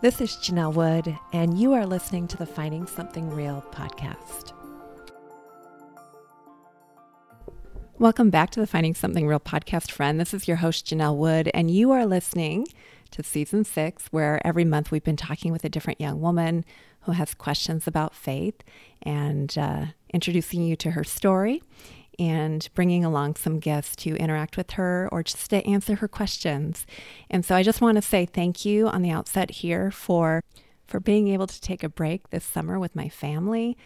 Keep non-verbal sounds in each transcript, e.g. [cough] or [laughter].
This is Janell Wood, and you are listening to the Finding Something Real podcast. Welcome back to the Finding Something Real podcast, friend. This is your host, Janell Wood, and you are listening to season six, where every month we've been talking with a different young woman who has questions about faith and uh, introducing you to her story and bringing along some guests to interact with her or just to answer her questions. And so I just want to say thank you on the outset here for for being able to take a break this summer with my family.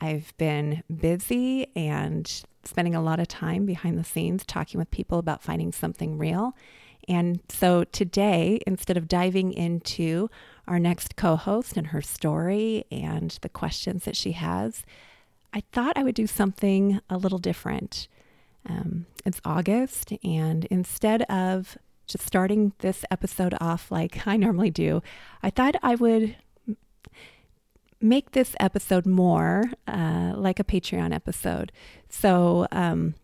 I've been busy and spending a lot of time behind the scenes talking with people about finding something real. And so today, instead of diving into our next co host and her story and the questions that she has, I thought I would do something a little different. Um, it's August, and instead of just starting this episode off like [laughs] I normally do, I thought I would make this episode more uh, like a Patreon episode. So, um,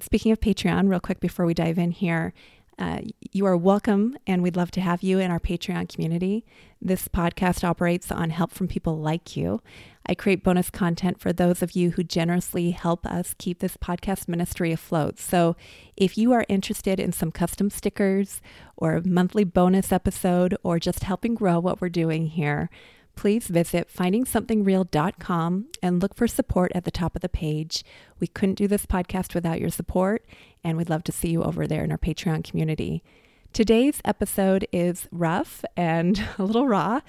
speaking of Patreon, real quick before we dive in here, uh, you are welcome, and we'd love to have you in our Patreon community. This podcast operates on help from people like you. I create bonus content for those of you who generously help us keep this podcast ministry afloat. So, if you are interested in some custom stickers or a monthly bonus episode or just helping grow what we're doing here, please visit findingsomethingreal.com and look for support at the top of the page. We couldn't do this podcast without your support, and we'd love to see you over there in our Patreon community. Today's episode is rough and [laughs] a little raw,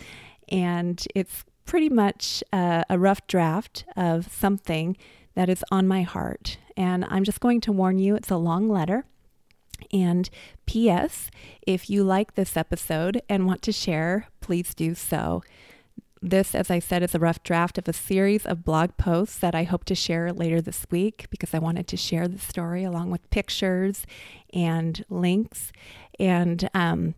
and it's pretty much uh, a rough draft of something that is on my heart. And I'm just going to warn you, it's a long letter. And P.S., if you like this episode and want to share, please do so. This, as I said, is a rough draft of a series of blog posts that I hope to share later this week because I wanted to share the story along with pictures and links. And um,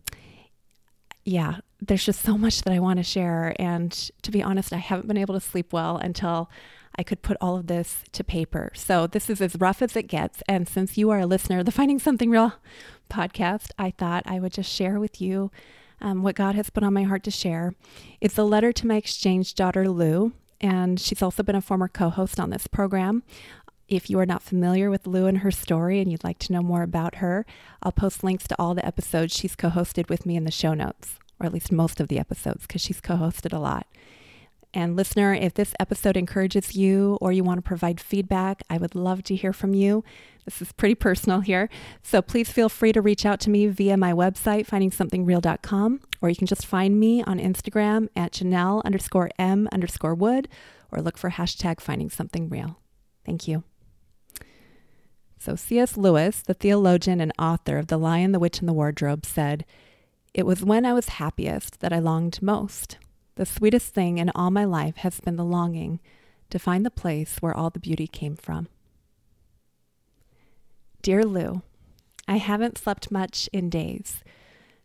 yeah, there's just so much that I want to share. And to be honest, I haven't been able to sleep well until I could put all of this to paper. So this is as rough as it gets. And since you are a listener of the Finding Something Real podcast, I thought I would just share with you um, what God has put on my heart to share. It's a letter to my exchange daughter, Lou, and she's also been a former co host on this program. If you are not familiar with Lou and her story and you'd like to know more about her, I'll post links to all the episodes she's co hosted with me in the show notes, or at least most of the episodes, because she's co hosted a lot. And listener, if this episode encourages you or you want to provide feedback, I would love to hear from you. This is pretty personal here. So please feel free to reach out to me via my website, findingsomethingreal.com, or you can just find me on Instagram at Janell underscore M underscore Wood, or look for hashtag finding something real. Thank you. So C.S. Lewis, the theologian and author of The Lion, the Witch, and the Wardrobe, said, It was when I was happiest that I longed most. The sweetest thing in all my life has been the longing to find the place where all the beauty came from. Dear Lou, I haven't slept much in days.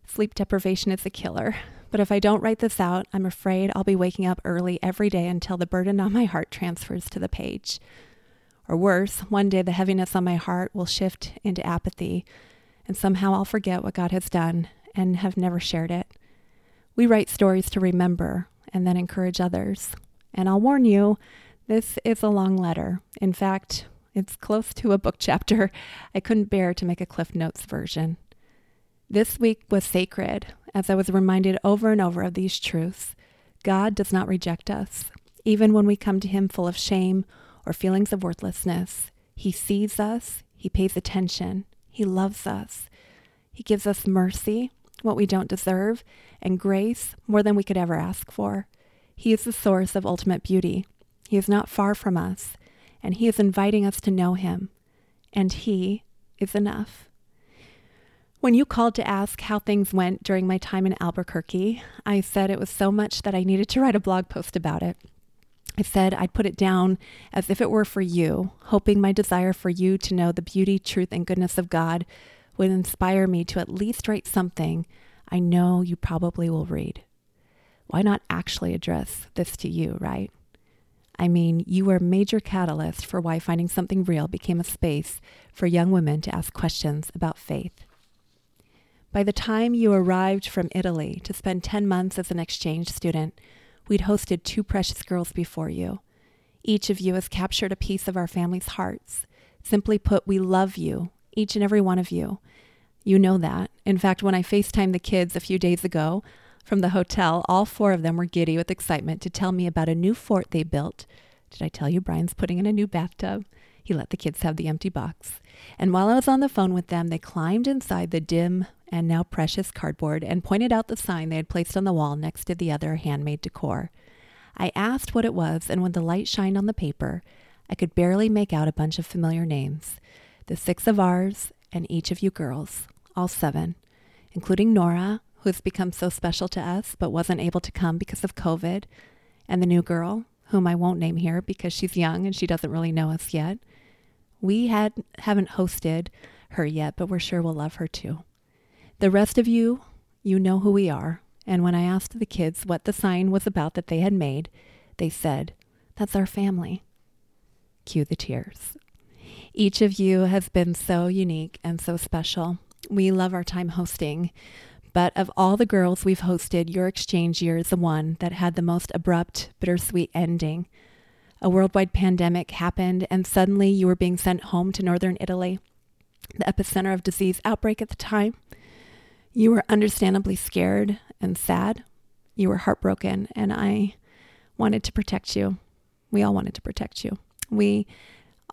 Sleep deprivation is a killer, but if I don't write this out, I'm afraid I'll be waking up early every day until the burden on my heart transfers to the page. Or worse, one day the heaviness on my heart will shift into apathy, and somehow I'll forget what God has done and have never shared it. We write stories to remember and then encourage others. And I'll warn you, this is a long letter. In fact, it's close to a book [laughs] chapter. I couldn't bear to make a Cliff Notes version. This week was sacred as I was reminded over and over of these truths. God does not reject us, even when we come to Him full of shame or feelings of worthlessness. He sees us, He pays attention, He loves us, He gives us mercy what we don't deserve, and grace more than we could ever ask for. He is the source of ultimate beauty. He is not far from us, and He is inviting us to know Him. And He is enough. When you called to ask how things went during my time in Albuquerque, I said it was so much that I needed to write a blog post about it. I said I'd put it down as if it were for you, hoping my desire for you to know the beauty, truth, and goodness of God would inspire me to at least write something I know you probably will read. Why not actually address this to you, right? I mean, you were a major catalyst for why finding something real became a space for young women to ask questions about faith. By the time you arrived from Italy to spend 10 months as an exchange student, we'd hosted two precious girls before you. Each of you has captured a piece of our family's hearts. Simply put, we love you, each and every one of you. You know that. In fact, when I FaceTimed the kids a few days ago from the hotel, all four of them were giddy with excitement to tell me about a new fort they built. Did I tell you Brian's putting in a new bathtub? He let the kids have the empty box. And while I was on the phone with them, they climbed inside the dim and now precious cardboard and pointed out the sign they had placed on the wall next to the other handmade decor. I asked what it was, and when the light shined on the paper, I could barely make out a bunch of familiar names the six of ours and each of you girls, all seven, including Nora, who has become so special to us but wasn't able to come because of COVID, and the new girl, whom I won't name here because she's young and she doesn't really know us yet. We had haven't hosted her yet, but we're sure we'll love her too. The rest of you, you know who we are. And when I asked the kids what the sign was about that they had made, they said, That's our family. Cue the tears. Each of you has been so unique and so special. We love our time hosting. But of all the girls we've hosted, your exchange year is the one that had the most abrupt, bittersweet ending a worldwide pandemic happened, and suddenly you were being sent home to northern Italy, the epicenter of disease outbreak at the time. You were understandably scared and sad. You were heartbroken, and I wanted to protect you. We all wanted to protect you. We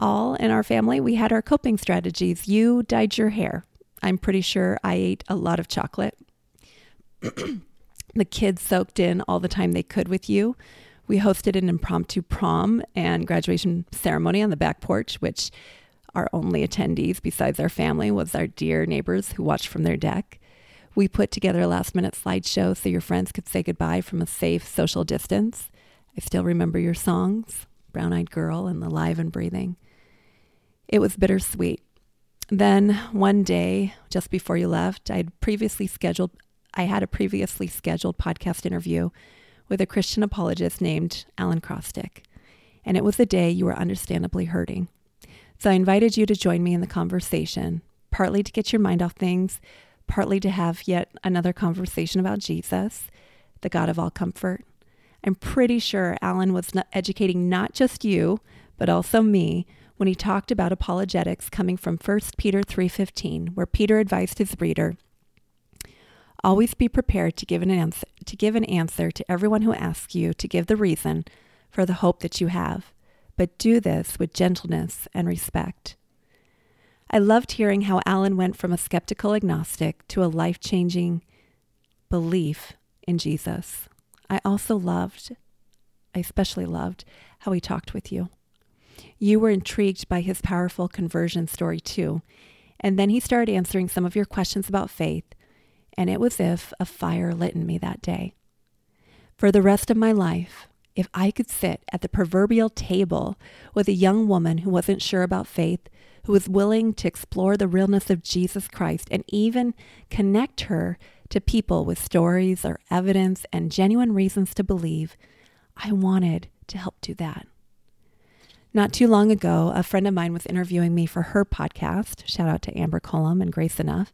all in our family, we had our coping strategies. You dyed your hair. I'm pretty sure I ate a lot of chocolate. [clears throat] the kids soaked in all the time they could with you we hosted an impromptu prom and graduation ceremony on the back porch, which our only attendees besides our family was our dear neighbors who watched from their deck. We put together a last minute slideshow so your friends could say goodbye from a safe social distance. I still remember your songs, Brown Eyed Girl and The Live and Breathing. It was bittersweet. Then one day, just before you left, I had previously scheduled I had a previously scheduled podcast interview with a Christian apologist named Allen Crostic, and it was the day you were understandably hurting. So I invited you to join me in the conversation, partly to get your mind off things, partly to have yet another conversation about Jesus, the God of all comfort. I'm pretty sure Alan was educating not just you, but also me when he talked about apologetics coming from 1 Peter 3:15, where Peter advised his reader Always be prepared to give an answer to give an answer to everyone who asks you to give the reason for the hope that you have, but do this with gentleness and respect. I loved hearing how Allen went from a skeptical agnostic to a life-changing belief in Jesus. I also loved, I especially loved, how he talked with you. You were intrigued by his powerful conversion story too. And then he started answering some of your questions about faith and it was if a fire lit in me that day. For the rest of my life, if I could sit at the proverbial table with a young woman who wasn't sure about faith, who was willing to explore the realness of Jesus Christ and even connect her to people with stories or evidence and genuine reasons to believe, I wanted to help do that. Not too long ago, a friend of mine was interviewing me for her podcast. Shout out to Amber Cullum and Grace Enough.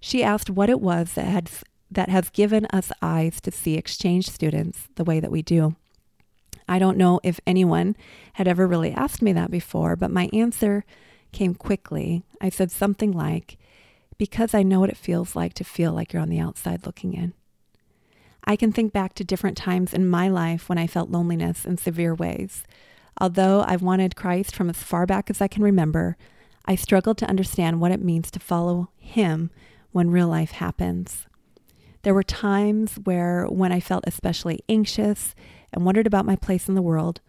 She asked what it was that had that has given us eyes to see exchange students the way that we do. I don't know if anyone had ever really asked me that before, but my answer came quickly. I said something like, because I know what it feels like to feel like you're on the outside looking in. I can think back to different times in my life when I felt loneliness in severe ways. Although I've wanted Christ from as far back as I can remember, I struggled to understand what it means to follow Him when real life happens. There were times where, when I felt especially anxious and wondered about my place in the world,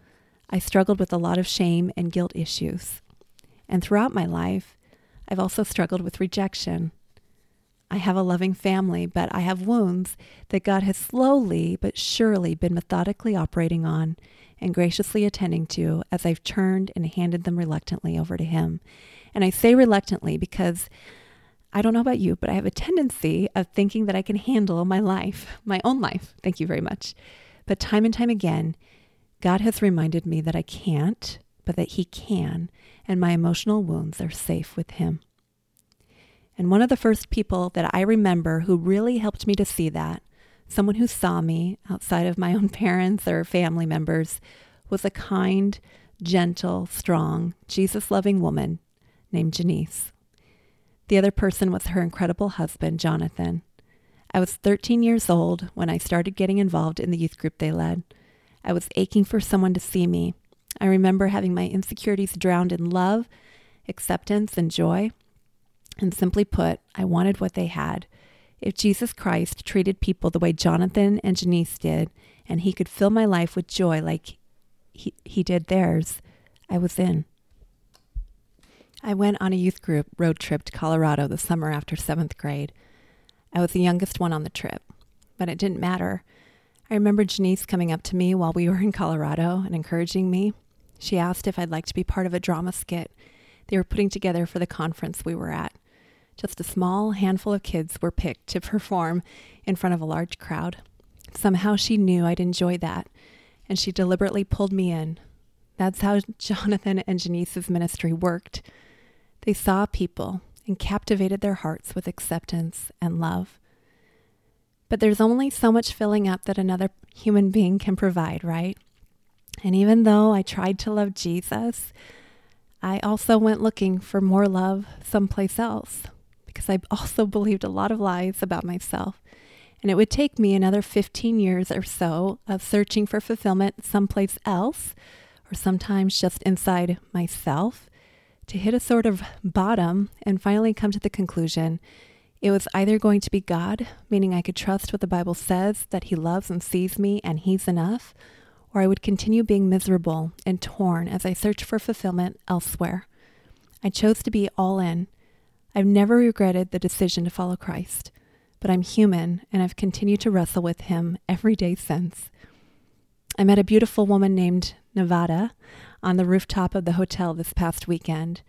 I struggled with a lot of shame and guilt issues. And throughout my life, I've also struggled with rejection. I have a loving family, but I have wounds that God has slowly but surely been methodically operating on and graciously attending to as I've turned and handed them reluctantly over to Him. And I say reluctantly because I don't know about you, but I have a tendency of thinking that I can handle my life, my own life. Thank you very much. But time and time again, God has reminded me that I can't, but that He can, and my emotional wounds are safe with Him. And one of the first people that I remember who really helped me to see that, someone who saw me outside of my own [laughs] parents or family members, was a kind, gentle, strong, Jesus loving woman named Janice. The other person was her incredible husband, Jonathan. I was 13 years old when I started getting involved in the youth group they led. I was aching for someone to see me. I remember having my insecurities drowned in love, acceptance, and joy. And simply put, I wanted what they had. If Jesus Christ treated people the way Jonathan and Janice did, and he could fill my life with joy like he, he did theirs, I was in. I went on a youth group road trip to Colorado the summer after seventh grade. I was the youngest one on the trip, but it didn't matter. I remember Janice coming up to me while we were in Colorado and encouraging me. She asked if I'd like to be part of a drama skit they were putting together for the conference we were at. Just a small handful of kids were picked to perform in front of a large crowd. Somehow she knew I'd enjoy that, and she deliberately pulled me in. That's how [laughs] Jonathan and Janice's ministry worked. They saw people and captivated their hearts with acceptance and love. But there's only so much filling up that another human being can provide, right? And even though I tried to love Jesus, I also went looking for more love someplace else because I also believed a lot of lies about myself. And it would take me another 15 years or so of searching for fulfillment someplace else, or sometimes just inside myself, to hit a sort of bottom and finally come to the conclusion it was either going to be God, meaning I could trust what the Bible says, that He loves and sees me and He's enough, or I would continue being miserable and torn as I searched for fulfillment elsewhere. I chose to be all in. I've never regretted the decision to follow Christ, but I'm human and I've continued to wrestle with Him every day since. I met a beautiful woman named Nevada on the rooftop of the hotel this past weekend.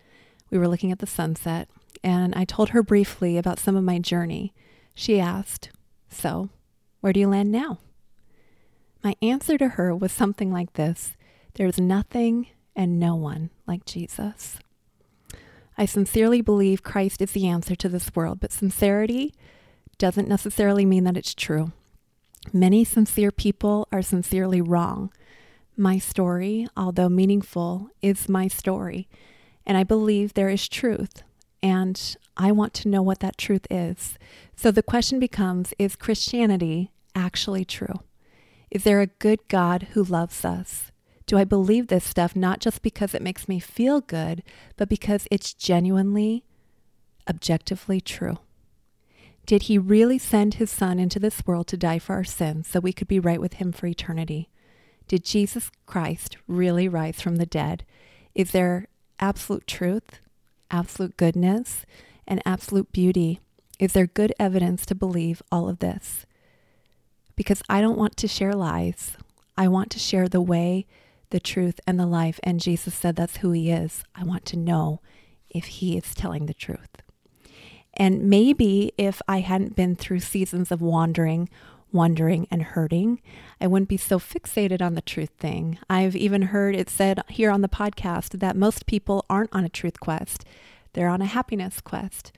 We were looking at the sunset, and I told her briefly about some of my journey. She asked, So, where do you land now? My answer to her was something like this There's nothing and no one like Jesus. I sincerely believe Christ is the answer to this world, but sincerity doesn't necessarily mean that it's true. Many sincere people are sincerely wrong. My story, although meaningful, is my story. And I believe there is truth. And I want to know what that truth is. So the question becomes Is Christianity actually true? Is there a good God who loves us? Do I believe this stuff not just because it makes me feel good, but because it's genuinely, objectively true? Did he really send his son into this world to die for our sins so we could be right with him for eternity? Did Jesus Christ really rise from the dead? Is there absolute truth, absolute goodness, and absolute beauty? Is there good evidence to believe all of this? Because I don't want to share lies. I want to share the way, the truth, and the life. And Jesus said that's who he is. I want to know if he is telling the truth. And maybe if I hadn't been through seasons of wandering wondering and hurting, I wouldn't be so fixated on the truth thing. I've even heard it said here on the podcast that most people aren't on a truth quest, they're on a happiness quest.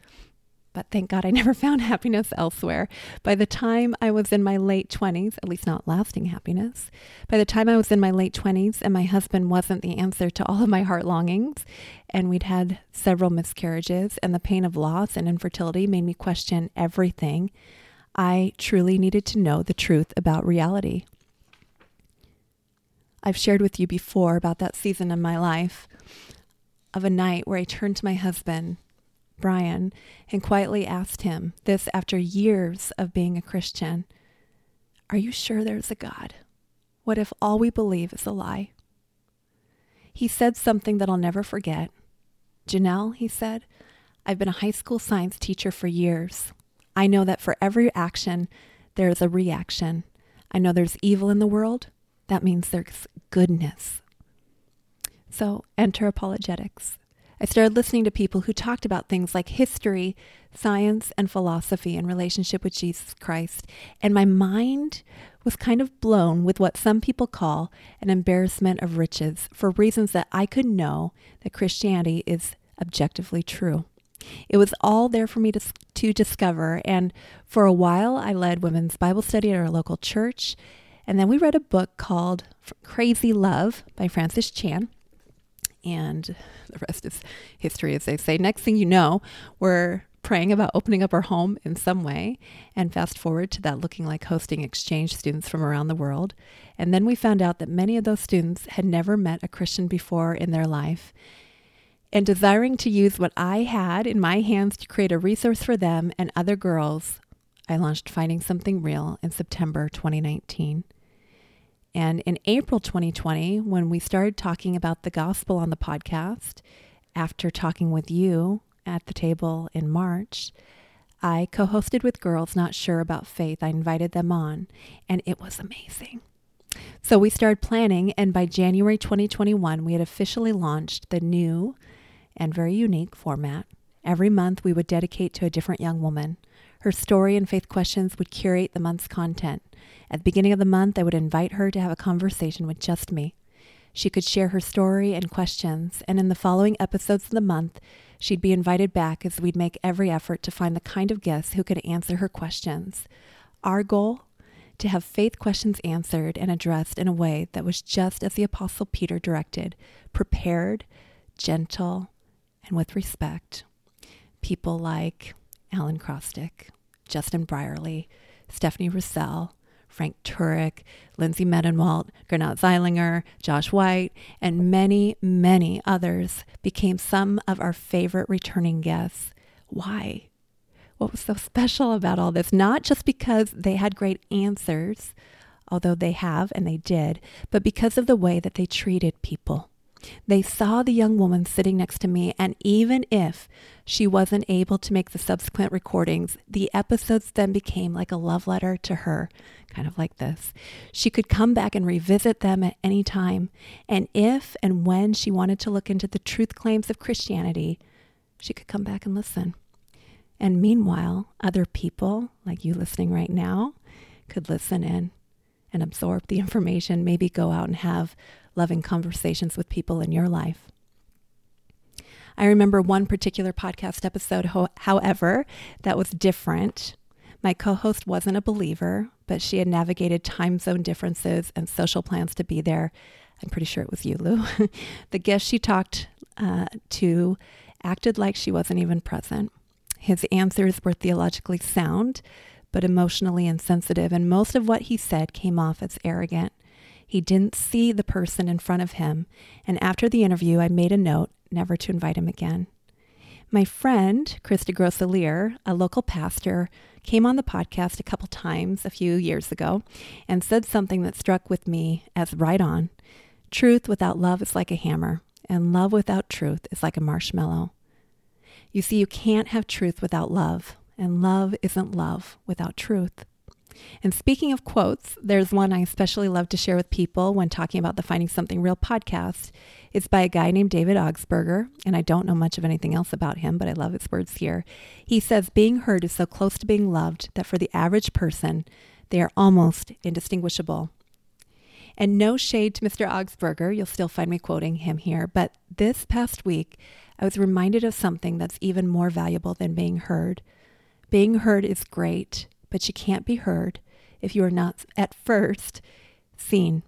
But thank God I [laughs] never found happiness elsewhere. By the time I was in my late 20s, at least not lasting happiness, by the time I was in my late 20s and my husband wasn't the answer to all of my heart longings, and we'd had several miscarriages, and the pain of loss and infertility made me question everything. I truly needed to know the truth about reality. I've shared with you before about that season in my life of a night where I turned to my husband, Brian, and quietly asked him this after years of being a Christian Are you sure there's a God? What if all we believe is a lie? He said something that I'll never forget. Janell, he said, I've been a high school science teacher for years. I know that for every action, there is a reaction. I know there's evil in the world. That means there's goodness. So enter apologetics. I started listening to people who talked about things like history, science, and philosophy in relationship with Jesus Christ. And my mind was kind of blown with what some people call an embarrassment of riches for reasons that I could know that Christianity is objectively true. It was all there for me to, to discover. And for a while, I led women's Bible study at our local church. And then we read a book called Crazy Love by Francis Chan. And the rest is history, as they say. Next thing you know, we're praying about opening up our home in some way. And fast forward to that looking like hosting exchange students from around the world. And then we found out that many of those students had never met a Christian before in their life and desiring to use what I had in my hands to create a resource for them and other girls, I launched Finding Something Real in September 2019. And in April 2020, when we started talking about the gospel on the podcast, after talking with you at the table in March, I co hosted with girls not sure about faith. I invited them on, and it was amazing. So we started planning, and by January 2021, we had officially launched the new and very unique format. Every month, we would dedicate to a different young woman. Her story and faith questions would curate the month's content. At the beginning of the month, I would invite her to have a conversation with just me. She could share her story and questions, and in the following episodes of the month, she'd be invited back as we'd make every effort to find the kind of guests who could answer her questions. Our goal? To have faith questions answered and addressed in a way that was just as the Apostle Peter directed prepared, gentle, and with respect, people like Allen Crostic, Justin Brierley, Stephanie Rousselle, Frank Turek, Lindsey Medenwaldt, Gernot Zeillinger, Josh White, and many, many others became some of our favorite returning guests. Why? What was so special about all this? Not just because they had great answers, although they have and they did, but because of the way that they treated people. They saw the young woman sitting next to me, and even if she wasn't able to make the subsequent recordings, the episodes then became like a love letter to her, kind of like this. She could come back and revisit them at any time, and if and when she wanted to look into the truth claims of Christianity, she could come back and listen. And meanwhile, other people, like you listening right now, could listen in and absorb the [laughs] information, maybe go out and have loving conversations with people in your life. I remember one particular podcast episode, ho- however, that was different. My co host wasn't a believer, but she had navigated time zone differences and social plans to be there. I'm pretty sure it was you, Lou. [laughs] the guest she talked uh, to acted like she wasn't even present. His answers were theologically sound, but emotionally insensitive, and most of what he said came off as arrogant. He didn't see the person in front of him, and after the interview, I made a note never to invite him again. My friend, Kristin Desgrosselier, a local pastor, came on the podcast a couple times a few years ago and said something that struck with me as right on. Truth without love is like a hammer, and love without truth is like a marshmallow. You see, you can't have truth without love, and love isn't love without truth. And speaking of quotes, there's one I especially love to share with people when talking about the Finding Something Real podcast. It's by a guy named David Augsburger, and I don't know much of anything else about him, but I love his words here. He says, Being heard is so close to being loved that for the average person, they are almost indistinguishable. And no shade to Mr. Augsburger, you'll still find me quoting him here, but this past week, I was reminded of something that's even more valuable than being heard. Being heard is great, but you can't be heard if you are not at first seen.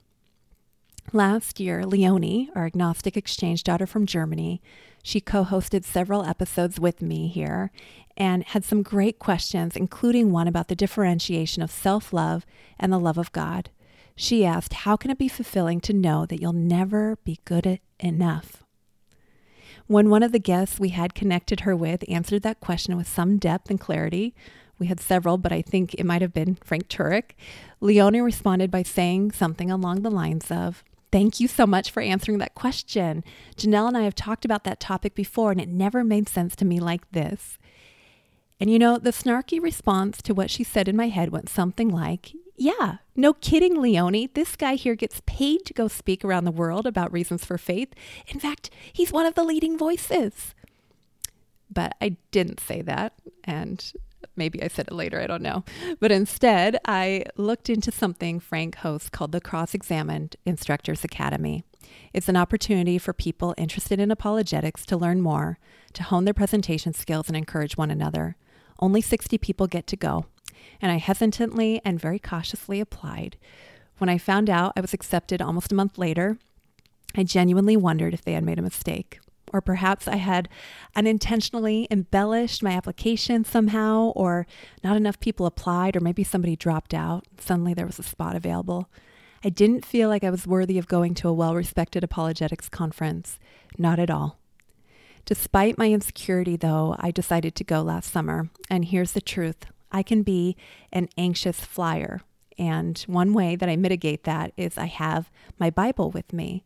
Last year, Leonie, our agnostic exchange daughter from Germany, she co hosted several episodes with me here and had some great questions, including one about the differentiation of self love and the love of God. She asked, How can it be fulfilling to know that you'll never be good enough? When one of the guests we had connected her with answered that question with some depth and clarity, we had several, but I think it might have been Frank Turek. Leonie responded by saying something along the lines of, Thank you so much for answering that question. Janell and I have talked about that topic before, and it never made sense to me like this. And you know, the snarky response to what she said in my head went something like, Yeah, no kidding, Leonie. This guy here gets paid to go speak around the world about reasons for faith. In fact, he's one of the leading voices. But I didn't say that. And Maybe I said it later, I don't know. But instead, I looked into something Frank hosts called the Cross Examined Instructors Academy. It's an opportunity for people interested in apologetics to learn more, to hone their presentation skills, and encourage one another. Only 60 people get to go, and I hesitantly and very cautiously applied. When I found out I was accepted almost a month later, I genuinely wondered if they had made a mistake. Or perhaps I had unintentionally embellished my application somehow, or not enough people applied, or maybe somebody dropped out. Suddenly there was a spot available. I didn't feel like I was worthy of going to a well respected apologetics conference. Not at all. Despite my insecurity, though, I decided to go last summer. And here's the truth I can be an anxious flyer. And one way that I mitigate that is I have my Bible with me.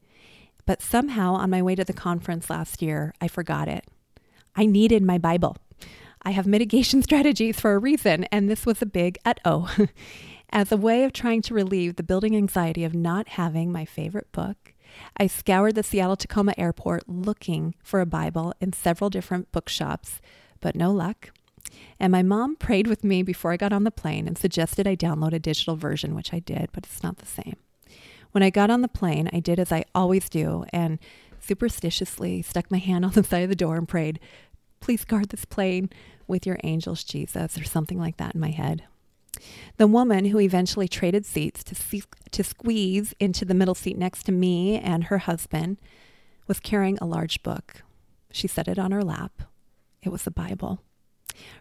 But somehow on my way to the conference last year, I forgot it. I needed my Bible. I have mitigation [laughs] strategies for a reason, and this was a big uh oh. [laughs] As a way of trying to relieve the building anxiety of not having my favorite book, I scoured the Seattle Tacoma airport looking for a Bible in several different bookshops, but no luck. And my mom prayed with me before I got on the plane and suggested I download a digital version, which I did, but it's not the same. When I got on the plane, I did as I always do and superstitiously stuck my hand [laughs] on the side of the door and prayed, Please guard this plane with your angels, Jesus, or something like that in my head. The woman who eventually traded seats to, see, to squeeze into the middle seat next to me and her husband was carrying a large book. She set it on her lap. It was the Bible.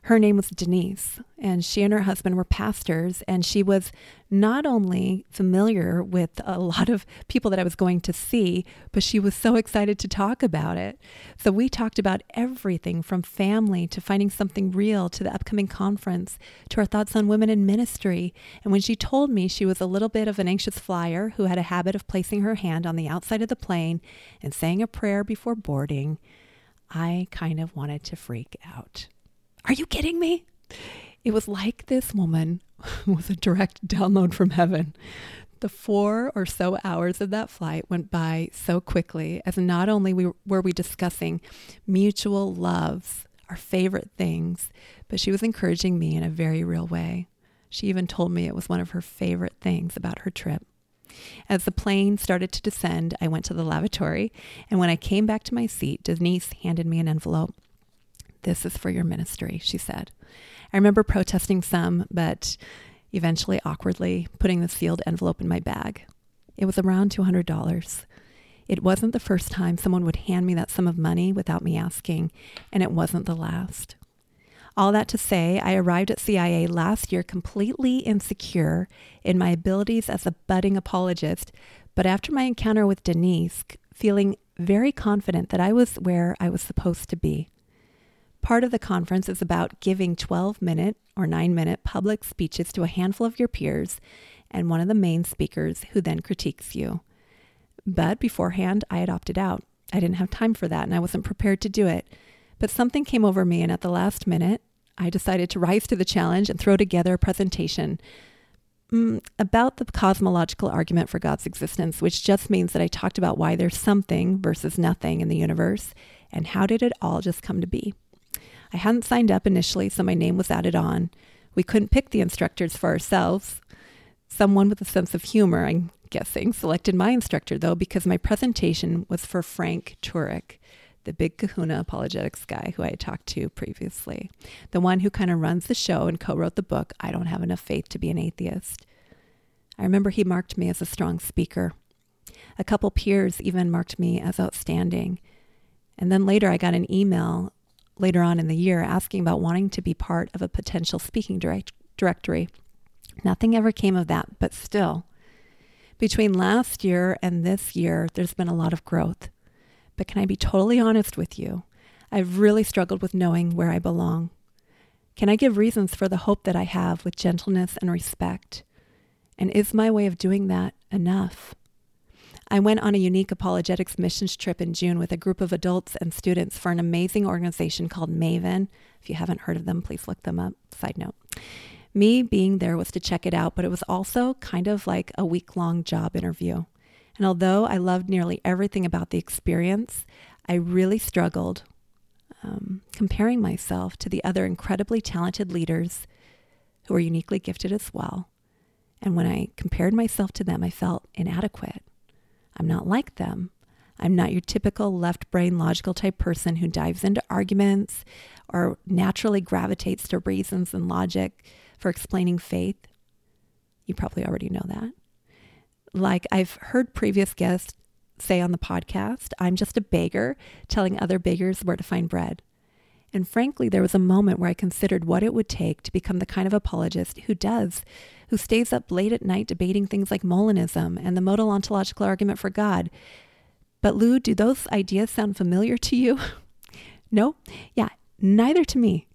Her name was Denise, and she and her husband were pastors. And she was not only familiar with a lot of people that I was going to see, but she was so excited to talk about it. So we talked about everything from family to finding something real to the upcoming conference to our thoughts on women in ministry. And when she told me she was a little bit of an anxious flyer who had a habit of placing her hand on the outside of the plane and saying a prayer before boarding, I kind of wanted to freak out. Are you kidding me? It was like this woman [laughs] was a direct download from heaven. The four or so hours of that flight went by so quickly as not only were we discussing mutual loves, our favorite things, but she was encouraging me in a very real way. She even told me it was one of her favorite things about her trip. As the plane started to descend, I went to the lavatory, and when I came back to my seat, Denise handed me an envelope. This is for your ministry, she said. I remember protesting some, but eventually awkwardly putting the sealed envelope in my bag. It was around $200. It wasn't the first time someone would hand me that sum of money without me asking, and it wasn't the last. All that to say, I arrived at CIA last year completely insecure in my abilities as a budding apologist, but after my encounter with Denise, feeling very confident that I was where I was supposed to be. Part of the conference is about giving 12 minute or 9 minute public speeches to a handful of your peers and one of the main speakers who then critiques you. But beforehand, I had opted out. I didn't have time for that and I wasn't prepared to do it. But something came over me, and at the last minute, I decided to rise to the challenge and throw together a presentation mm, about the cosmological argument for God's existence, which just means that I talked about why there's something versus nothing in the universe and how did it all just come to be. I hadn't signed up initially, so my name was added on. We couldn't pick the instructors for ourselves. Someone with a sense of humor, I'm guessing, selected my instructor, though, because my presentation was for Frank Turek, the big kahuna apologetics guy who I talked to previously, the one who kind of runs the show and co wrote the book, I Don't Have Enough Faith to Be an Atheist. I remember he marked me as a strong speaker. A couple peers even marked me as outstanding. And then later I got an email later on in the year asking about wanting to be part of a potential speaking direct- directory. Nothing ever came of that, but still, between last year and this year, there's been a lot of growth. But can I be totally honest with you? I've really struggled with knowing where I belong. Can I give reasons for the hope that I have with gentleness and respect? And is my way of doing that enough? I went on a unique apologetics missions trip in June with a group of adults and students for an amazing organization called Maven. If you haven't heard of them, please look them up. Side note. Me being there was to check it out, but it was also kind of like a week long job interview. And although I loved nearly everything about the experience, I really struggled um, comparing myself to the other incredibly talented leaders who are uniquely gifted as well. And when I compared myself to them, I felt inadequate. I'm not like them. I'm not your typical left brain logical type person who dives into arguments or naturally gravitates to reasons and logic for explaining faith. You probably already know that. Like I've heard previous guests say on the podcast, I'm just a beggar telling other beggars where to find bread. And frankly, there was a moment where I considered what it would take to become the kind of apologist who does, who stays up late at night debating things like Molinism and the modal ontological argument for God. But Lou, do those ideas sound familiar to you? [laughs] no? Yeah, neither to me.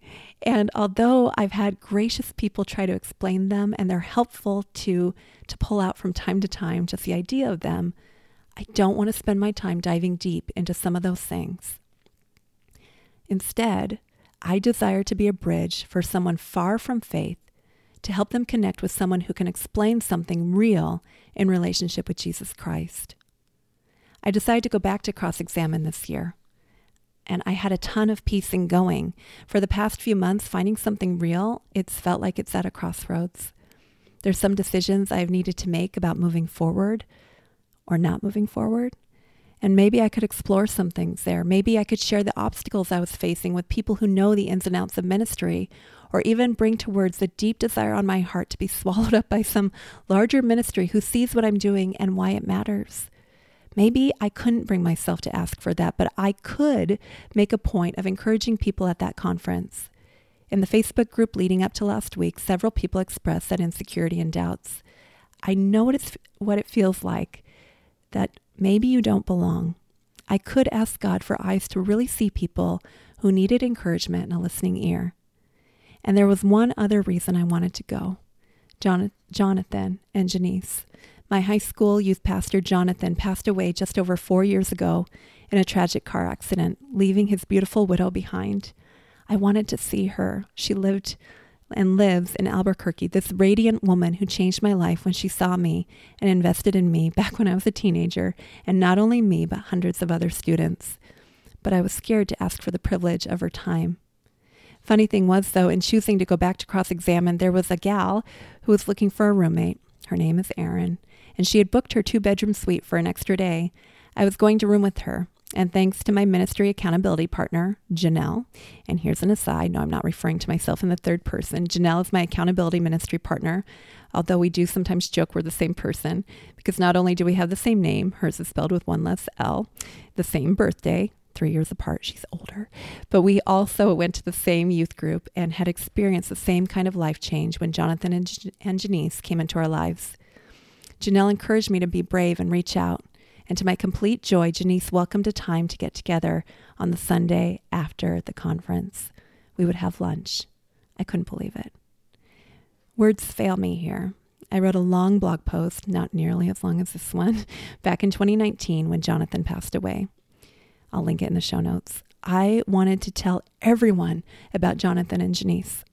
And although I've had gracious people try to explain them and they're helpful to to pull out from time to time just the idea of them, I don't want to spend my time diving deep into some of those things. Instead, I desire to be a bridge for someone far from faith to help them connect with someone who can explain something real in relationship with Jesus Christ. I decided to go back to cross examine this year. And I had a ton of piecing going. For the past few months, finding something real, it's felt like it's at a crossroads. There's some decisions I've needed to make about moving forward or not moving forward. And maybe I could explore some things there. Maybe I could share the obstacles I was facing with people who know the ins and outs of ministry, or even bring to words the deep desire on my heart to be swallowed up by some larger ministry who sees what I'm doing and why it matters. Maybe I couldn't bring myself to ask for that, but I could make a point of encouraging people at that conference. In the Facebook group leading up to last week, several people expressed that insecurity and doubts. I know what, it's, what it feels like that maybe you don't belong. I could ask God for eyes to really see people who needed encouragement and a listening ear. And there was one other reason I wanted to go Jonathan and Janice. My high school youth pastor, Jonathan, passed away just over four years ago in a tragic car accident, leaving his beautiful widow behind. I wanted to see her. She lived and lives in Albuquerque, this radiant woman who changed my life when she saw me and invested in me [laughs] back when I was a teenager, and not only me, but hundreds of other students. But I was scared to ask for the privilege of her time. Funny thing was, though, in choosing to go back to cross examine, there was a gal who was looking for a roommate. Her name is Erin, and she had booked her two bedroom suite for an extra day. I was going to room with her. And thanks to my ministry accountability partner, Janelle. And here's an aside no, I'm not referring to myself in the third person. Janelle is my accountability ministry partner, although we do sometimes joke we're the same person because not only do we have the same name, hers is spelled with one less L, the same birthday, three years apart, she's older, but we also went to the same youth group and had experienced the same kind of life change when Jonathan and, and Janice came into our lives. Janelle encouraged me to be brave and reach out. And to my complete joy, Janice welcomed a time to get together on the Sunday after the conference. We would have lunch. I couldn't believe it. Words fail me here. I wrote a long blog post, not nearly as long as this one, [laughs] back in 2019 when Jonathan passed away. I'll link it in the show notes. I wanted to tell everyone about Jonathan and Janice.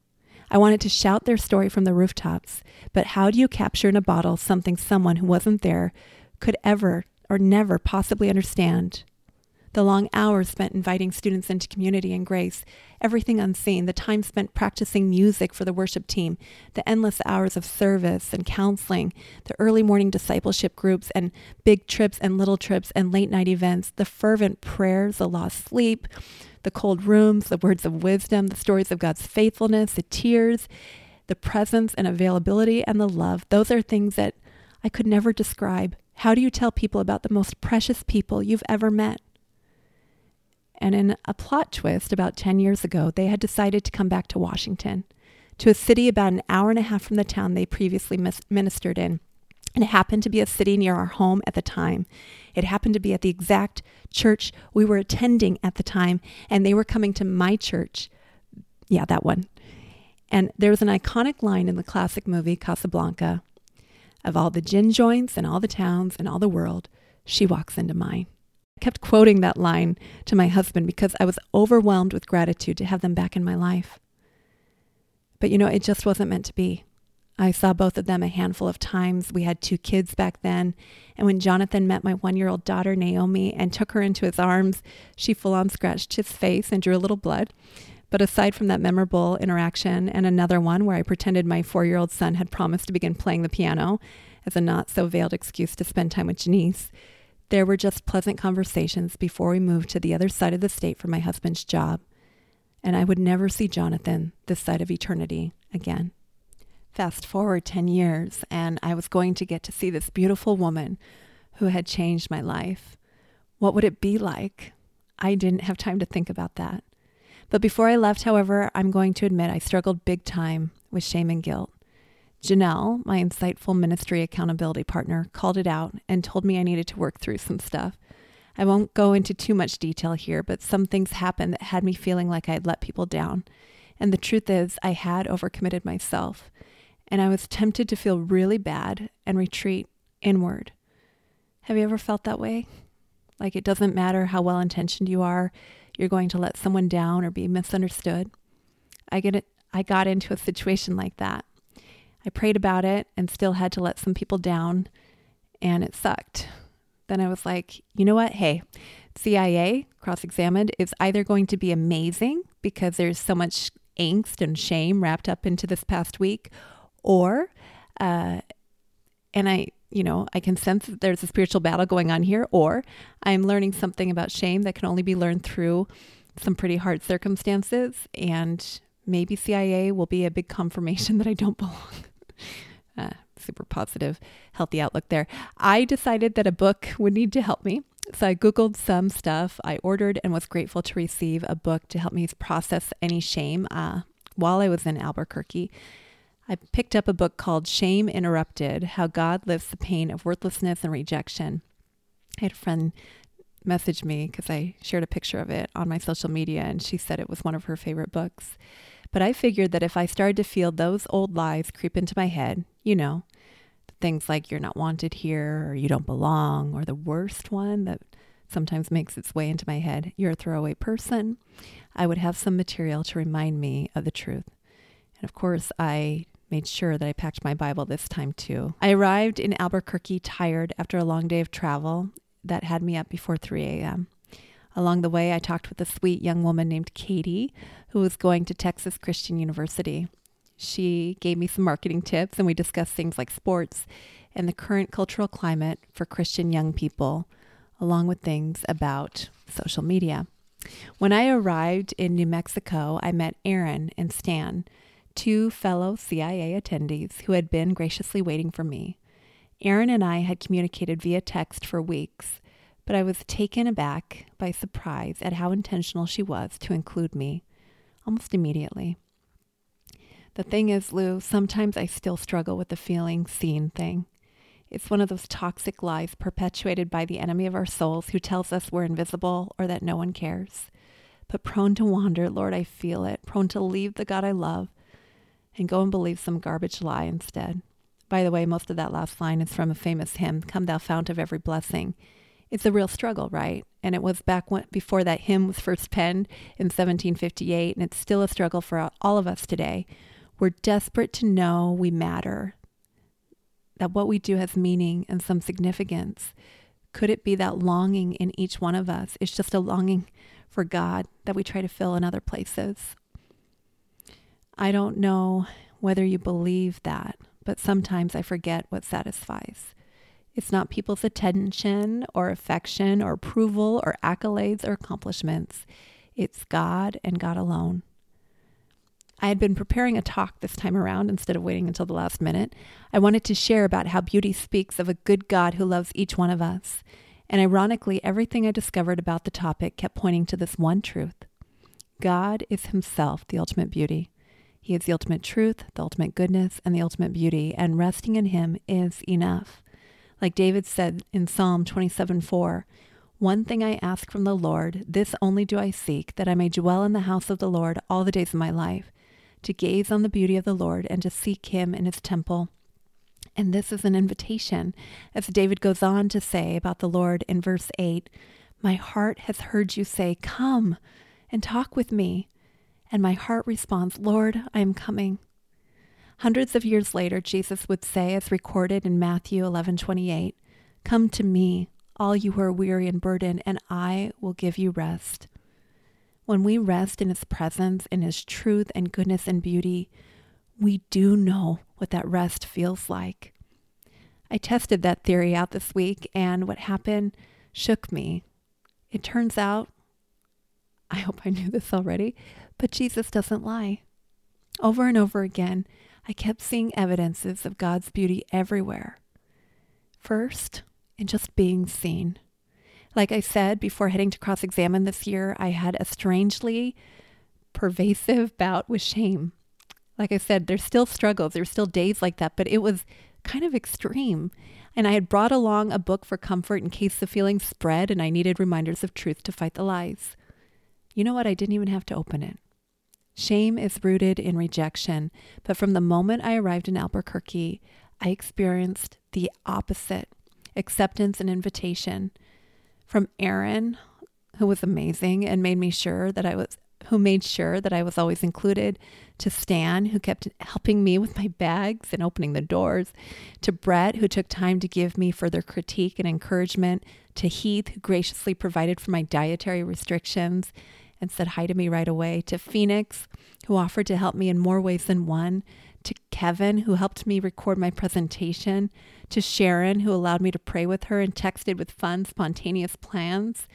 I wanted to shout their story from the rooftops, but how do you capture in a bottle something someone who wasn't there could ever or never possibly understand. The long hours spent inviting students into community and grace, everything unseen, the time spent practicing music for the worship team, the endless hours of service and counseling, the early morning discipleship groups and big trips and little trips and late night events, the fervent prayers, the lost sleep, the cold rooms, the words of wisdom, the stories of God's faithfulness, the tears, the presence and availability, and the love. Those are things that I could never describe. How do you tell people about the most precious people you've ever met? And in a plot twist about 10 years ago, they had decided to come back to Washington, to a city about an hour and a half from the town they previously ministered in. And it happened to be a city near our home at the time. It happened to be at the exact church we were attending at the time, and they were coming to my church. Yeah, that one. And there was an iconic line in the classic movie Casablanca of all the gin joints and all the towns and all the world, she walks into mine. Kept quoting that line to my husband because I was overwhelmed with gratitude to have them back in my life. But you know, it just wasn't meant to be. I saw both of them a handful of times. We had two kids back then. And when Jonathan met my one year old daughter, Naomi, and took her into his arms, she full on scratched his face and drew a little blood. But aside from that memorable interaction and another one where I pretended my four year old son had promised to begin playing the piano as a not so veiled excuse to spend time with Janice, There were just pleasant conversations before we moved to the other side of the state for my husband's job, and I would never see Jonathan this side of eternity again. Fast forward 10 years, and I was going to get to see this beautiful woman who had changed my life. What would it be like? I didn't have time to think about that. But before I left, however, I'm going to admit I struggled big time with shame and guilt. Janelle, my insightful ministry accountability partner, called it out and told me I needed to work through some stuff. I won't go into too much detail here, but some things happened that had me feeling like I had let people down. And the truth is, I had overcommitted myself, and I was tempted to feel really bad and retreat inward. Have you ever felt that way? Like it doesn't matter how well intentioned you are, you're going to let someone down or be misunderstood. I get it. I got into a situation like that. I prayed about it and still had to let some people down, and it sucked. Then I was like, you know what? Hey, CIA, cross examined, is either going to be amazing because there's so much angst and shame wrapped up into this past week, or, uh, and I, you know, I can sense that there's a spiritual battle going on here, or I'm learning something about shame that can only be learned through some pretty hard circumstances. And maybe CIA will be a big confirmation [laughs] that I don't belong. Uh, super positive, healthy outlook there. I decided that a book would need to help me. So I Googled some stuff. I ordered and was grateful to receive a book to help me process any shame uh, while I was in Albuquerque. I picked up a book called Shame Interrupted How God Lifts the Pain of Worthlessness and Rejection. I had a friend message me because I shared a picture of it on my social media, and she said it was one of her favorite books. But I figured that if I started to feel those old lies creep into my head, you know, things like you're not wanted here or you don't belong, or the worst one that sometimes makes its way into my head, you're a throwaway person, I would have some material to remind me of the truth. And of course, I made sure that I packed my Bible this time too. I arrived in Albuquerque tired after a long day of travel that had me up before 3 a.m. Along the way, I talked with a sweet young woman named Katie who was going to Texas Christian University. She gave me some marketing tips, and we discussed things like sports and the current cultural climate for Christian young people, along with things about social media. When I arrived in New Mexico, I met Aaron and Stan, two fellow CIA attendees who had been graciously waiting for me. Aaron and I had communicated via text for weeks, but I was taken aback by surprise at how intentional she was to include me almost immediately. The thing is, Lou, sometimes I still struggle with the feeling seen thing. It's one of those toxic lies perpetuated by the enemy of our souls who tells us we're invisible or that no one cares. But prone to wander, Lord, I feel it, prone to leave the God I love and go and believe some garbage lie instead. By the way, most of that last line is from a famous hymn, Come Thou Fount of Every Blessing it's a real struggle, right? And it was back when, before that hymn was first penned in 1758, and it's still a struggle for all of us today. We're desperate to know we matter, that what we do has meaning and some significance. Could it be that longing in each one of us is just a longing for God that we try to fill in other places? I don't know whether you believe that, but sometimes I forget what satisfies. It's not people's attention or affection or approval or accolades or accomplishments. It's God and God alone. I had been preparing a talk this time around instead of waiting until the last minute. I wanted to share about how beauty speaks of a good God who loves each one of us. And ironically, everything I discovered about the topic kept pointing to this one truth God is Himself the ultimate beauty. He is the ultimate truth, the ultimate goodness, and the ultimate beauty, and resting in Him is enough. Like David said in Psalm 27 4, One thing I ask from the Lord, this only do I seek, that I may dwell in the house of the Lord all the days of my life, to gaze on the beauty of the Lord and to seek him in his temple. And this is an invitation, as David goes on to say about the Lord in verse 8 My heart has heard you say, Come and talk with me. And my heart responds, Lord, I am coming. Hundreds of years later, Jesus would say, as recorded in Matthew 11:28, "Come to me, all you who are weary and burdened, and I will give you rest." When we rest in his presence, in his truth and goodness and beauty, we do know what that rest feels like. I tested that theory out this week, and what happened shook me. It turns out, I hope I knew this already, but Jesus doesn't lie. Over and over again, I kept seeing evidences of God's beauty everywhere. First, in just being seen. Like I said before heading to cross examine this year, I had a strangely pervasive bout with shame. Like I said, there's still struggles, there's still days like that, but it was kind of extreme. And I had brought along a book for comfort in case the feelings spread and I needed reminders of truth to fight the lies. You know what? I didn't even have to open it. Shame is rooted in rejection, but from the moment I arrived in Albuquerque, I experienced the opposite acceptance and invitation from Aaron, who was amazing and made me sure that I was who made sure that I was always included, to Stan, who kept helping me with my bags and opening the doors, to Brett, who took time to give me further critique and encouragement, to Heath, who graciously provided for my dietary restrictions and said hi to me right away, to Phoenix, who offered to help me in more ways than one, to Kevin, who helped me record my presentation, to Sharon, who allowed me to pray with her and texted with fun, spontaneous plans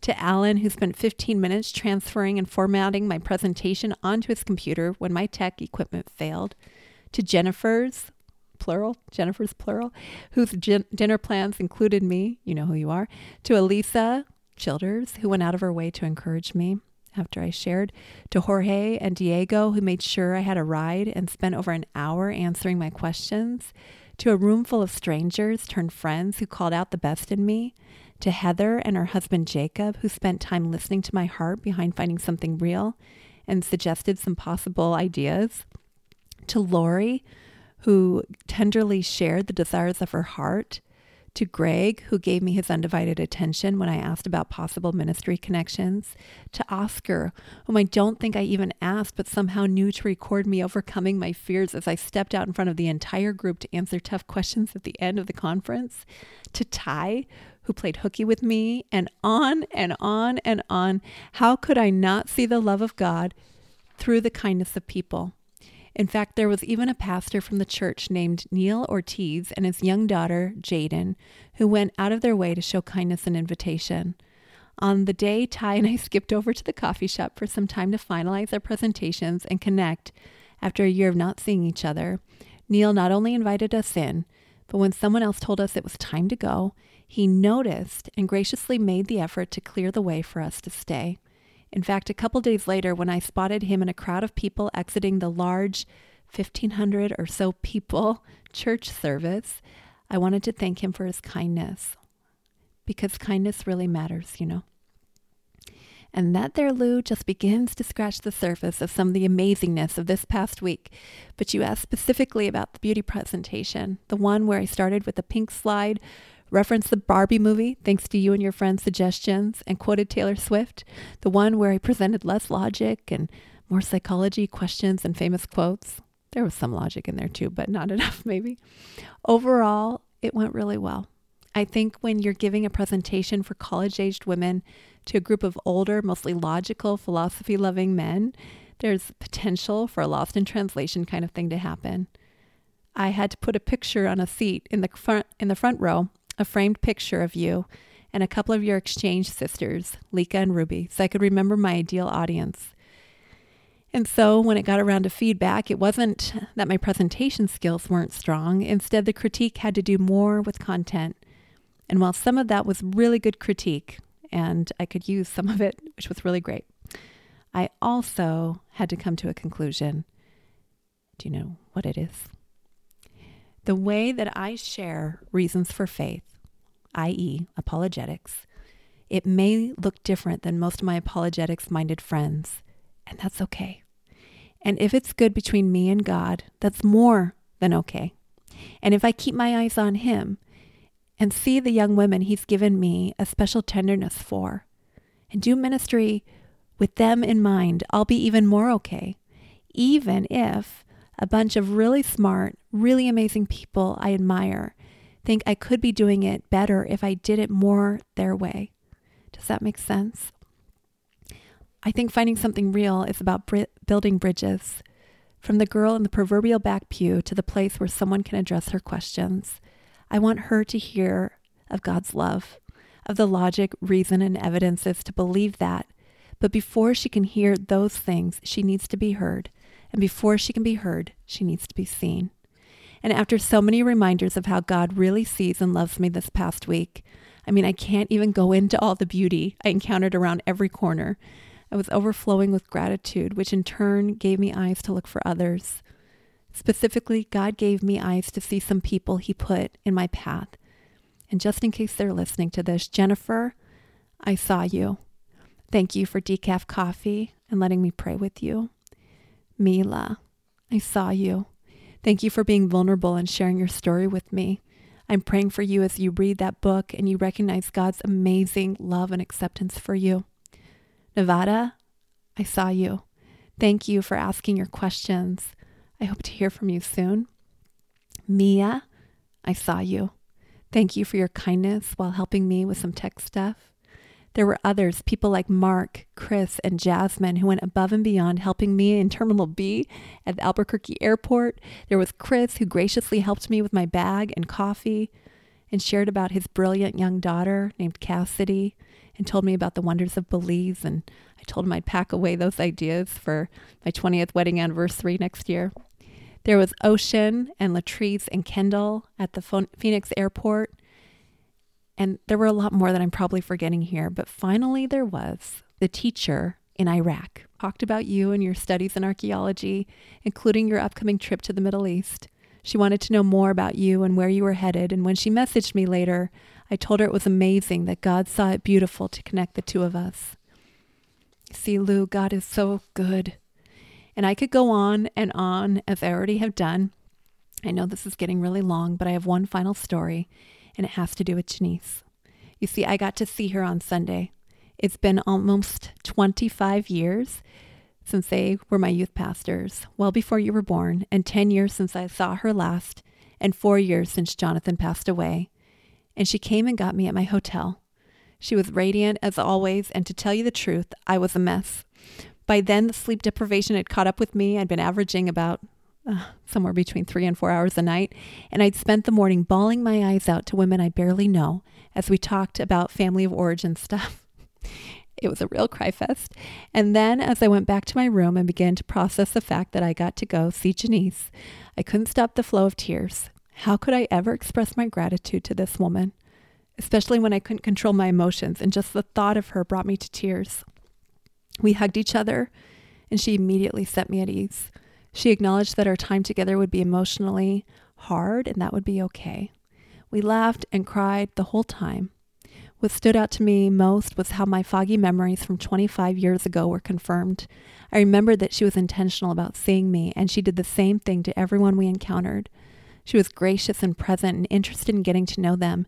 to Alan, who spent 15 minutes transferring and formatting my presentation onto his computer when my tech equipment failed, to Jennifer's, plural, Jennifer's plural, whose gin- dinner plans included me, you know who you are, to Alisa Childers, who went out of her way to encourage me after I shared, to Jorge and Diego, who made sure I had a ride and spent over an hour answering my questions, to a room full of strangers turned friends who called out the best in me, to Heather and her husband Jacob, who spent time listening to my heart behind finding something real and suggested some possible ideas, to Lori, who tenderly shared the desires of her heart, to Greg, who gave me his undivided attention when I asked about possible ministry connections, to Oscar, whom I don't think I even asked, but somehow knew to record me overcoming my fears as I stepped out in front of the entire group to answer tough questions at the end of the conference, to Ty, who played hooky with me, and on and on and on. How could I not see the love of God through the kindness of people? In fact, there was even a pastor from the church named Neil Ortiz and his young daughter, Jaden, who went out of their way to show kindness and invitation. On the day Ty and I [laughs] skipped over to the coffee shop for some time to finalize our presentations and connect after a year of not seeing each other, Neil not only invited us in, but when someone else told us it was time to go, he noticed and graciously made the effort to clear the way for us to stay. In fact, a couple days later, when I spotted him in a crowd of people exiting the large 1,500 or so people [laughs] church service, I wanted to thank him for his kindness. Because kindness really matters, you know. And that there, Lou, just begins to scratch the surface of some of the amazingness of this past week. But you asked specifically about the beauty presentation, the one where I started with the pink slide referenced the Barbie movie thanks to you and your friends' suggestions, and quoted Taylor Swift, the one where he presented less logic and more psychology questions and famous quotes. There was some logic in there too, but not [laughs] enough, maybe. Overall, it went really well. I think when you're giving a presentation for college aged women to a group of older, mostly logical, philosophy loving men, there's potential for a lost in translation kind of thing to happen. I had to put a picture on a seat in the front in the front row a framed picture of you and a couple of your exchange sisters, Lika and Ruby, so I could remember my ideal audience. And so when it got around to feedback, it wasn't that my presentation skills weren't strong. Instead, the critique had to do more with content. And while some of that was really good critique, and I could use some of it, which was really great, I also had to come to a conclusion. Do you know what it is? The way that I share reasons for faith, i.e., apologetics, it may look different than most of my apologetics minded friends, and that's okay. And if it's good between me and God, that's more than okay. And if I keep my eyes on Him and see the young women He's given me a special tenderness for, and do ministry with them in mind, I'll be even more okay, even if a bunch of really smart, really amazing people I admire think I could be doing it better if I did it more their way. Does that make sense? I think finding something real is about br- building bridges from the girl in the proverbial back pew to the place where someone can address her questions. I want her to hear of God's love, of the logic, reason, and evidences to believe that. But before she can hear those things, she needs to be heard. And before she can be heard, she needs to be seen. And after so many reminders of how God really sees and loves me this past week, I mean, I can't even go into all the beauty I encountered around every corner. I was overflowing with gratitude, which in turn gave me eyes to look for others. Specifically, God gave me eyes to see some people He put in my path. And just in case they're listening to this, Jennifer, I saw you. Thank you for decaf coffee and letting me pray with you. Mila, I saw you. Thank you for being vulnerable and sharing your story with me. I'm praying for you as you read that book and you recognize God's amazing love and acceptance for you. Nevada, I saw you. Thank you for asking your questions. I hope to hear from you soon. Mia, I saw you. Thank you for your kindness while helping me with some tech stuff. There were others, people like Mark, Chris, and Jasmine, who went above and beyond helping me in Terminal B at the Albuquerque airport. There was Chris, who graciously helped me with my bag and coffee and shared about his brilliant young daughter named Cassidy and told me about the wonders of Belize. And I told him I'd pack away those ideas for my 20th wedding anniversary next year. There was Ocean and Latrice and Kendall at the Phoenix airport and there were a lot more that I'm probably forgetting here, but finally there was the teacher in Iraq. Talked about you and your studies in archaeology, including your upcoming trip to the Middle East. She wanted to know more about you and where you were headed, and when she messaged me later, I told her it was amazing that God saw it beautiful to connect the two of us. See, Lou, God is so good. And I could go on and on as I already have done. I know this is getting really long, but I have one final story, and it has to do with Janice. You see, I got to see her on Sunday. It's been almost 25 years since they were my youth pastors, well before you were born, and 10 years since I saw her last, and four years since Jonathan passed away. And she came and got me at my hotel. She was radiant as always, and to tell you the truth, I was a mess. By then, the sleep deprivation had caught up with me. I'd been averaging about uh, somewhere between three and four hours a night, and I'd spent the morning bawling my eyes out to women I barely know as we talked about family of origin stuff. [laughs] It was a real cry fest. And then, as I went back to my room and began to process the fact that I got to go see Janice, I couldn't stop the flow of tears. How could I ever express my gratitude to this woman, especially when I couldn't control my emotions, and just the thought of her brought me to tears? We hugged each other, and she immediately set me at ease. She acknowledged that our time together would be emotionally hard and that would be okay. We laughed and cried the whole time. What stood out to me most was how my foggy memories from 25 years ago were confirmed. I remembered that she was intentional about seeing me, and she did the same thing to everyone we encountered. She was gracious and present and interested in getting to know them.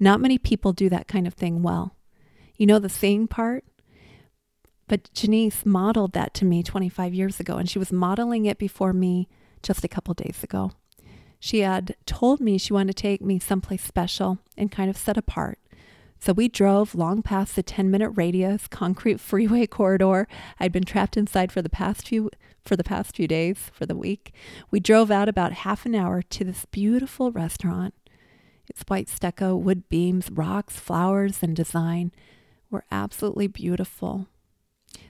Not many people do that kind of thing well. You know the seeing part? But Janice modeled that to me 25 years ago, and she was modeling it before me just a couple days ago. She had told me she wanted to take me someplace special and kind of set apart. So we drove long past the 10 minute radius concrete freeway [laughs] corridor I'd been trapped inside for the past few for the past few days, for the week. We drove out about half an hour to this beautiful restaurant. Its white stucco, wood beams, rocks, flowers, and design were absolutely beautiful.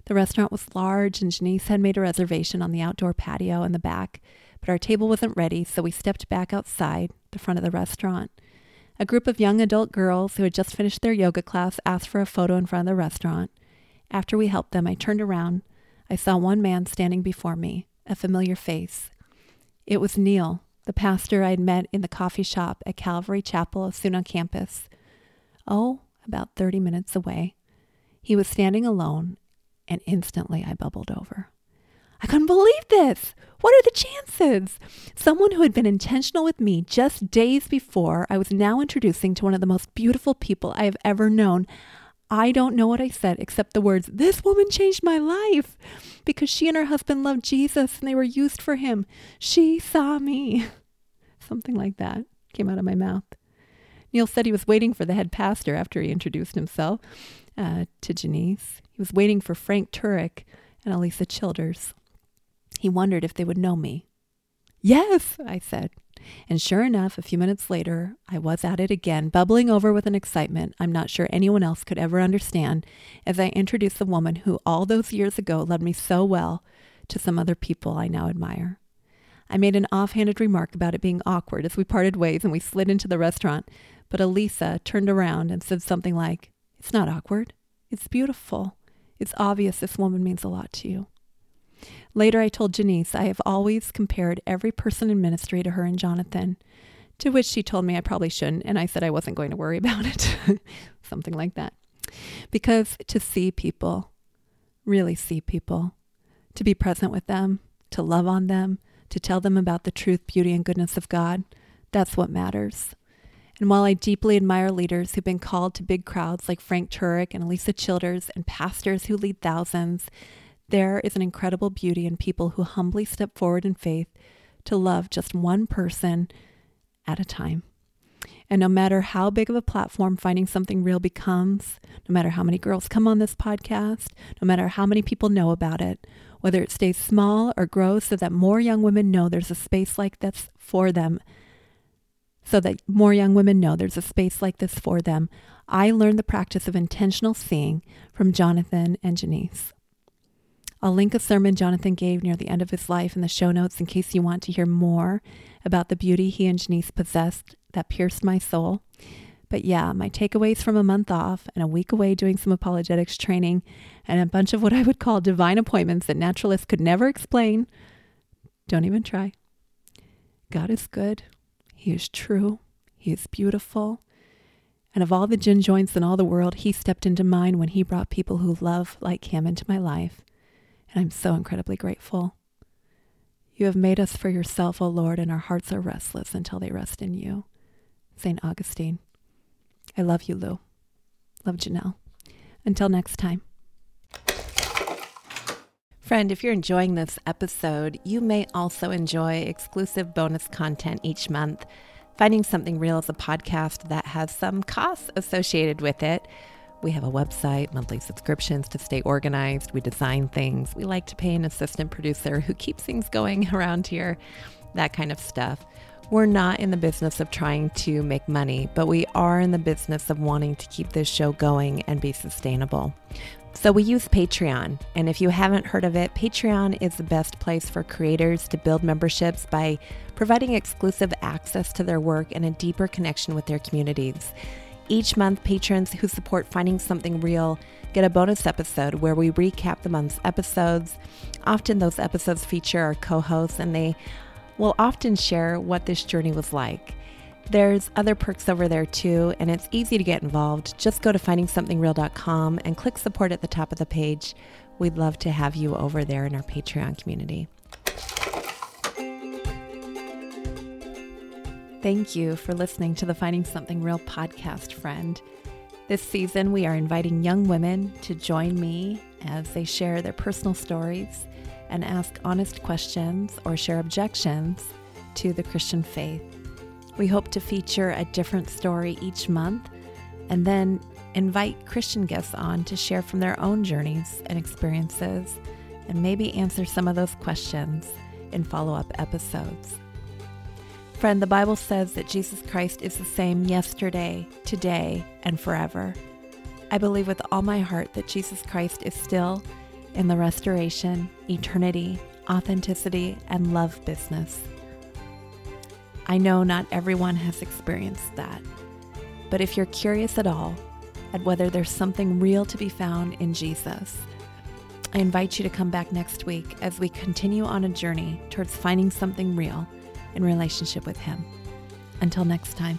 The restaurant was large, and Janice had made a reservation on the outdoor patio in the back, but our table wasn't ready, so we stepped back outside the front of the restaurant. A group of young adult girls who had just finished their yoga class asked for a photo in front of the restaurant. After we helped them, I turned around. I saw one man standing before me, a familiar face. It was Neil, the pastor I'd met in the coffee shop at Calvary Chapel soon on campus. Oh, about 30 minutes away. He was standing alone and instantly I bubbled over. I couldn't believe this. What are the chances? Someone who had been intentional with me just days before, I was now introducing to one of the most beautiful people I have ever known. I don't know what I said except the words, This woman changed my life because she and her husband loved Jesus and they were used for him. She saw me. [laughs] Something like that came out of my mouth. Neil said he was waiting for the head pastor after he introduced himself uh, to Janice. He was waiting for Frank Turek and Alisa Childers. He wondered if they would know me. Yes, I said. And sure enough, a few minutes later, I was at it again, bubbling over with an excitement I'm not sure anyone else could ever understand as I introduced the woman who all those years ago loved me so well to some other people I now admire. I made an offhanded remark about it being awkward as we parted ways and we slid into the restaurant, but Alisa turned around and said something like, It's not awkward. It's beautiful. It's obvious this woman means a lot to you. Later, I told Janice I have always compared every person in ministry to her and Jonathan, to which she told me I probably shouldn't, and I said I wasn't going to worry [laughs] about it. Something like that. Because to see people, really see people, to be present with them, to love on them, to tell them about the truth, beauty, and goodness of God, that's what matters. And while I deeply admire leaders who've been called to big crowds like Frank Turek and Alisa Childers and pastors who lead thousands, there is an incredible beauty in people who humbly step forward in faith to love just one person at a time. And no matter how big of a platform finding something real becomes, no matter how many girls come on this podcast, no matter how many people know about it, whether it stays small or grows so that more young women know there's a space like this for them, so that more young women know there's a space like this for them, I learned the practice of intentional seeing from Jonathan and Janice. I'll link a sermon Jonathan gave near the end of his life in the show notes in case you want to hear more about the beauty he and Janice possessed that pierced my soul. But yeah, my takeaways from a month off and a week away doing some apologetics training and a bunch of what I would call divine appointments that naturalists could never explain. Don't even try. God is good. He is true. He is beautiful. And of all the gin joints in all the world, he stepped into mine when he brought people who love like him into my life and I'm so incredibly grateful. You have made us for yourself, O Lord, and our hearts are restless until they rest in you. St. Augustine. I love you, Lou. Love Janell. Until next time. Friend, if you're enjoying this episode, you may also enjoy exclusive bonus content each month. Finding Something Real is a podcast that has some costs associated with it. We have a website, monthly subscriptions to stay organized. We design things. We like to pay an assistant producer who keeps things going [laughs] around here, that kind of stuff. We're not in the business of trying to make money, but we are in the business of wanting to keep this show going and be sustainable. So we use Patreon. And if you haven't heard of it, Patreon is the best place for creators to build memberships by providing exclusive access to their work and a deeper connection with their communities. Each month, patrons who support Finding Something Real get a bonus episode where we recap the month's episodes. Often, those episodes feature our co hosts, and they will often share what this journey was like. There's other perks over there too, and it's easy to get involved. Just go to findingsomethingreal.com and click support at the top of the page. We'd love to have you over there in our Patreon community. Thank you for listening to the Finding Something Real podcast, friend. This season, we are inviting young women to join me as they share their personal stories and ask honest questions or share objections to the Christian faith. We hope to feature a different story each month and then invite Christian guests on to share from their own journeys and experiences and maybe answer some of those questions in follow up episodes. Friend, the Bible says that Jesus Christ is the same yesterday, today, and forever. I believe with all my heart that Jesus Christ is still in the restoration, eternity, authenticity, and love business. I know not everyone has experienced that, but if you're curious at all at whether there's something real to be found in Jesus, I invite you to come back next week as we continue on a journey towards finding something real in relationship with Him. Until next time.